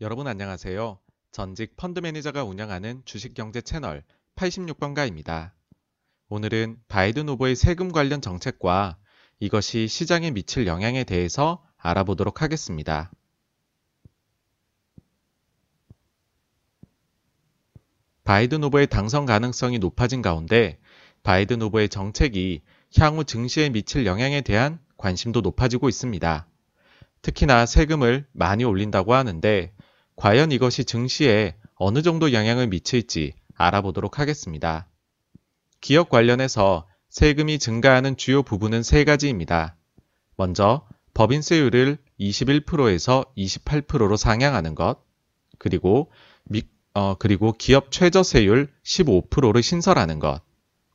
여러분 안녕하세요. 전직 펀드 매니저가 운영하는 주식경제 채널 86번가입니다. 오늘은 바이든 후보의 세금 관련 정책과 이것이 시장에 미칠 영향에 대해서 알아보도록 하겠습니다. 바이든 후보의 당선 가능성이 높아진 가운데 바이든 후보의 정책이 향후 증시에 미칠 영향에 대한 관심도 높아지고 있습니다. 특히나 세금을 많이 올린다고 하는데 과연 이것이 증시에 어느 정도 영향을 미칠지 알아보도록 하겠습니다. 기업 관련해서 세금이 증가하는 주요 부분은 세 가지입니다. 먼저 법인세율을 21%에서 28%로 상향하는 것, 그리고 미, 어, 그리고 기업 최저세율 15%를 신설하는 것,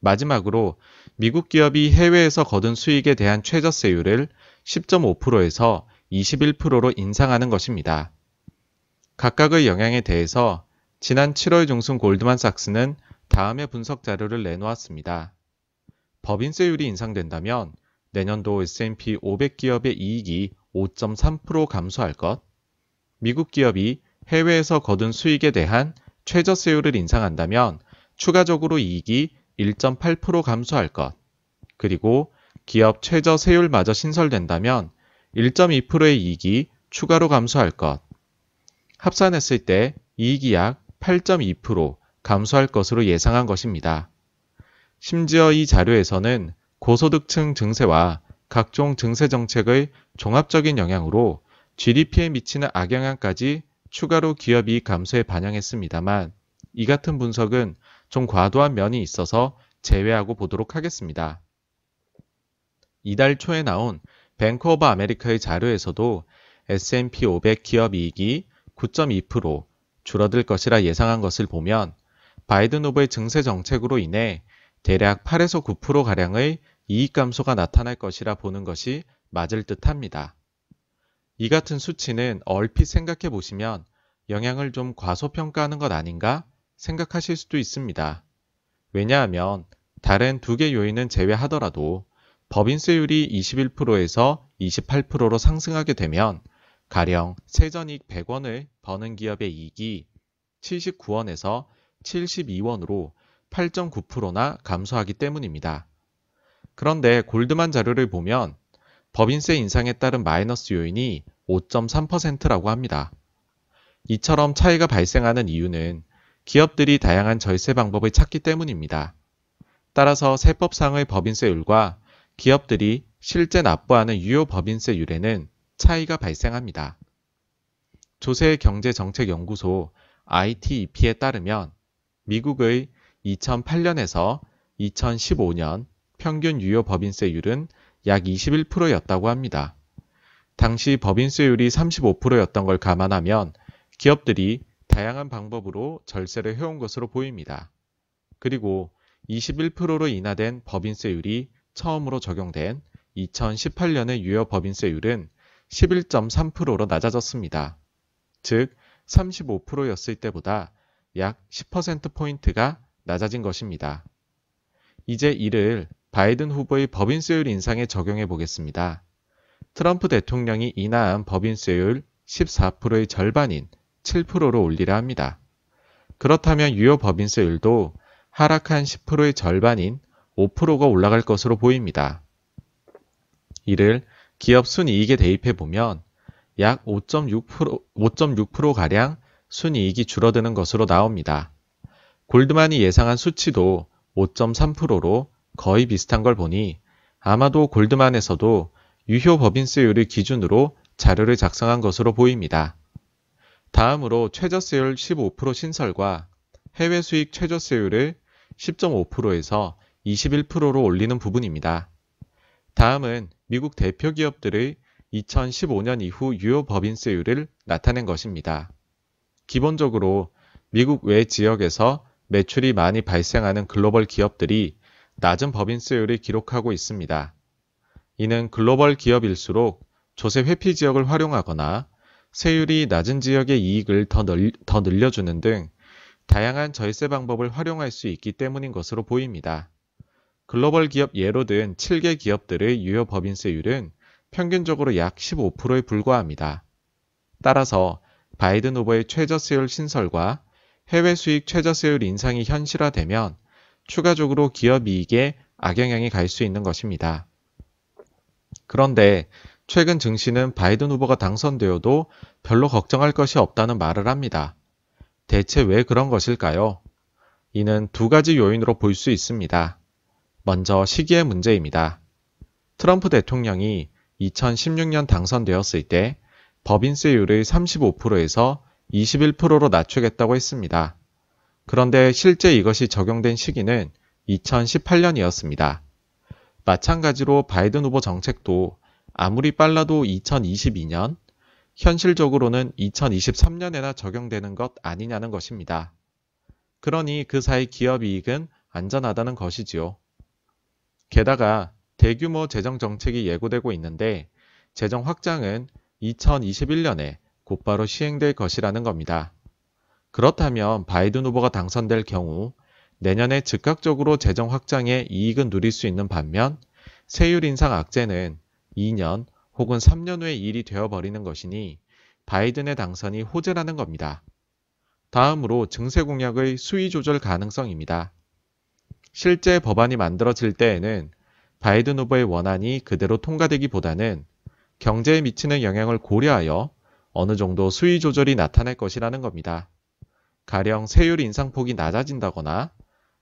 마지막으로 미국 기업이 해외에서 거둔 수익에 대한 최저세율을 10.5%에서 21%로 인상하는 것입니다. 각각의 영향에 대해서 지난 7월 중순 골드만삭스는 다음의 분석 자료를 내놓았습니다. 법인세율이 인상된다면 내년도 S&P 500 기업의 이익이 5.3% 감소할 것, 미국 기업이 해외에서 거둔 수익에 대한 최저세율을 인상한다면 추가적으로 이익이 1.8% 감소할 것, 그리고 기업 최저세율마저 신설된다면 1.2%의 이익이 추가로 감소할 것, 합산했을 때 이익이 약 8.2% 감소할 것으로 예상한 것입니다. 심지어 이 자료에서는 고소득층 증세와 각종 증세 정책의 종합적인 영향으로 GDP에 미치는 악영향까지 추가로 기업이익 감소에 반영했습니다만 이 같은 분석은 좀 과도한 면이 있어서 제외하고 보도록 하겠습니다. 이달 초에 나온 Bank of America의 자료에서도 S&P 500 기업 이익이 9.2% 줄어들 것이라 예상한 것을 보면 바이든 후보의 증세 정책으로 인해 대략 8에서 9%가량의 이익 감소가 나타날 것이라 보는 것이 맞을 듯 합니다. 이 같은 수치는 얼핏 생각해 보시면 영향을 좀 과소평가하는 것 아닌가 생각하실 수도 있습니다. 왜냐하면 다른 두 개 요인은 제외하더라도 법인세율이 21%에서 28%로 상승하게 되면 가령 세전이익 100원을 버는 기업의 이익이 79원에서 72원으로 8.9%나 감소하기 때문입니다. 그런데 골드만 자료를 보면 법인세 인상에 따른 마이너스 요인이 5.3%라고 합니다. 이처럼 차이가 발생하는 이유는 기업들이 다양한 절세 방법을 찾기 때문입니다. 따라서 세법상의 법인세율과 기업들이 실제 납부하는 유효 법인세율에는 차이가 발생합니다. 조세 경제정책연구소 ITEP에 따르면 미국의 2008년에서 2015년 평균 유효 법인세율은 약 21%였다고 합니다. 당시 법인세율이 35%였던 걸 감안하면 기업들이 다양한 방법으로 절세를 해온 것으로 보입니다. 그리고 21%로 인하된 법인세율이 처음으로 적용된 2018년의 유효 법인세율은 11.3%로 낮아졌습니다. 즉, 35%였을 때보다 약 10%포인트가 낮아진 것입니다. 이제 이를 바이든 후보의 법인 세율 인상에 적용해 보겠습니다. 트럼프 대통령이 인하한 법인 세율 14%의 절반인 7%로 올리려 합니다. 그렇다면 유효 법인세율도 하락한 10%의 절반인 5%가 올라갈 것으로 보입니다. 이를 기업 순이익에 대입해 보면 약 5.6%, 5.6%가량 순이익이 줄어드는 것으로 나옵니다. 골드만이 예상한 수치도 5.3%로 거의 비슷한 걸 보니 아마도 골드만에서도 유효 법인세율을 기준으로 자료를 작성한 것으로 보입니다. 다음으로 최저세율 15% 신설과 해외 수익 최저세율을 10.5%에서 21%로 올리는 부분입니다. 다음은 미국 대표 기업들의 2015년 이후 유효 법인세율을 나타낸 것입니다. 기본적으로 미국 외 지역에서 매출이 많이 발생하는 글로벌 기업들이 낮은 법인세율을 기록하고 있습니다. 이는 글로벌 기업일수록 조세 회피 지역을 활용하거나 세율이 낮은 지역의 이익을 더, 늘, 더 늘려주는 등 다양한 절세 방법을 활용할 수 있기 때문인 것으로 보입니다. 글로벌 기업 예로 든 7개 기업들의 유효 법인세율은 평균적으로 약 15%에 불과합니다. 따라서 바이든 후보의 최저세율 신설과 해외 수익 최저세율 인상이 현실화되면 추가적으로 기업 이익에 악영향이 갈 수 있는 것입니다. 그런데 최근 증시는 바이든 후보가 당선되어도 별로 걱정할 것이 없다는 말을 합니다. 대체 왜 그런 것일까요? 이는 두 가지 요인으로 볼 수 있습니다. 먼저 시기의 문제입니다. 트럼프 대통령이 2016년 당선되었을 때 법인세율을 35%에서 21%로 낮추겠다고 했습니다. 그런데 실제 이것이 적용된 시기는 2018년이었습니다. 마찬가지로 바이든 후보 정책도 아무리 빨라도 2022년, 현실적으로는 2023년에나 적용되는 것 아니냐는 것입니다. 그러니 그 사이 기업 이익은 안전하다는 것이지요. 게다가 대규모 재정 정책이 예고되고 있는데 재정 확장은 2021년에 곧바로 시행될 것이라는 겁니다. 그렇다면 바이든 후보가 당선될 경우 내년에 즉각적으로 재정 확장의 이익은 누릴 수 있는 반면 세율 인상 악재는 2년 혹은 3년 후에 일이 되어버리는 것이니 바이든의 당선이 호재라는 겁니다. 다음으로 증세 공약의 수위 조절 가능성입니다. 실제 법안이 만들어질 때에는 바이든 후보의 원안이 그대로 통과되기보다는 경제에 미치는 영향을 고려하여 어느 정도 수위 조절이 나타날 것이라는 겁니다. 가령 세율 인상폭이 낮아진다거나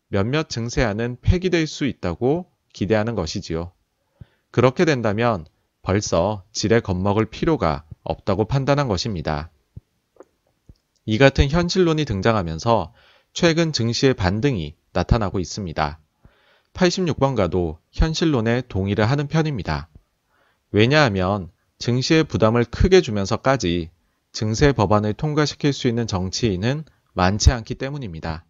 몇몇 증세안은 폐기될 수 있다고 기대하는 것이지요. 그렇게 된다면 벌써 질에 겁먹을 필요가 없다고 판단한 것입니다. 이 같은 현실론이 등장하면서 최근 증시의 반등이 나타나고 있습니다. 86번가도 현실론에 동의를 하는 편입니다. 왜냐하면 증시의 부담을 크게 주면서까지 증세 법안을 통과시킬 수 있는 정치인은 많지 않기 때문입니다.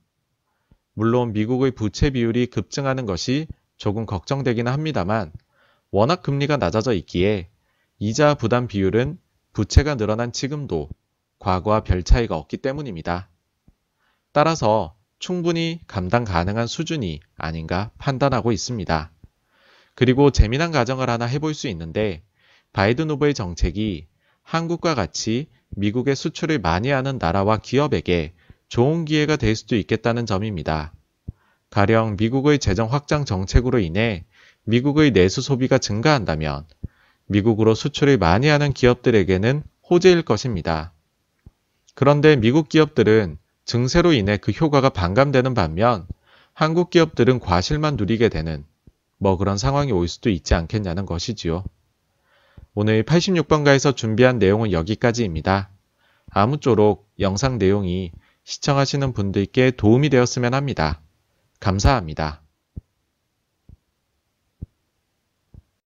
물론 미국의 부채 비율이 급증하는 것이 조금 걱정되기는 합니다만 워낙 금리가 낮아져 있기에 이자 부담 비율은 부채가 늘어난 지금도 과거와 별 차이가 없기 때문입니다. 따라서 충분히 감당 가능한 수준이 아닌가 판단하고 있습니다. 그리고 재미난 가정을 하나 해볼 수 있는데 바이든 후보의 정책이 한국과 같이 미국의 수출을 많이 하는 나라와 기업에게 좋은 기회가 될 수도 있겠다는 점입니다. 가령 미국의 재정 확장 정책으로 인해 미국의 내수 소비가 증가한다면 미국으로 수출을 많이 하는 기업들에게는 호재일 것입니다. 그런데 미국 기업들은 증세로 인해 그 효과가 반감되는 반면 한국 기업들은 과실만 누리게 되는 뭐 그런 상황이 올 수도 있지 않겠냐는 것이지요. 오늘 86번가에서 준비한 내용은 여기까지입니다. 아무쪼록 영상 내용이 시청하시는 분들께 도움이 되었으면 합니다. 감사합니다.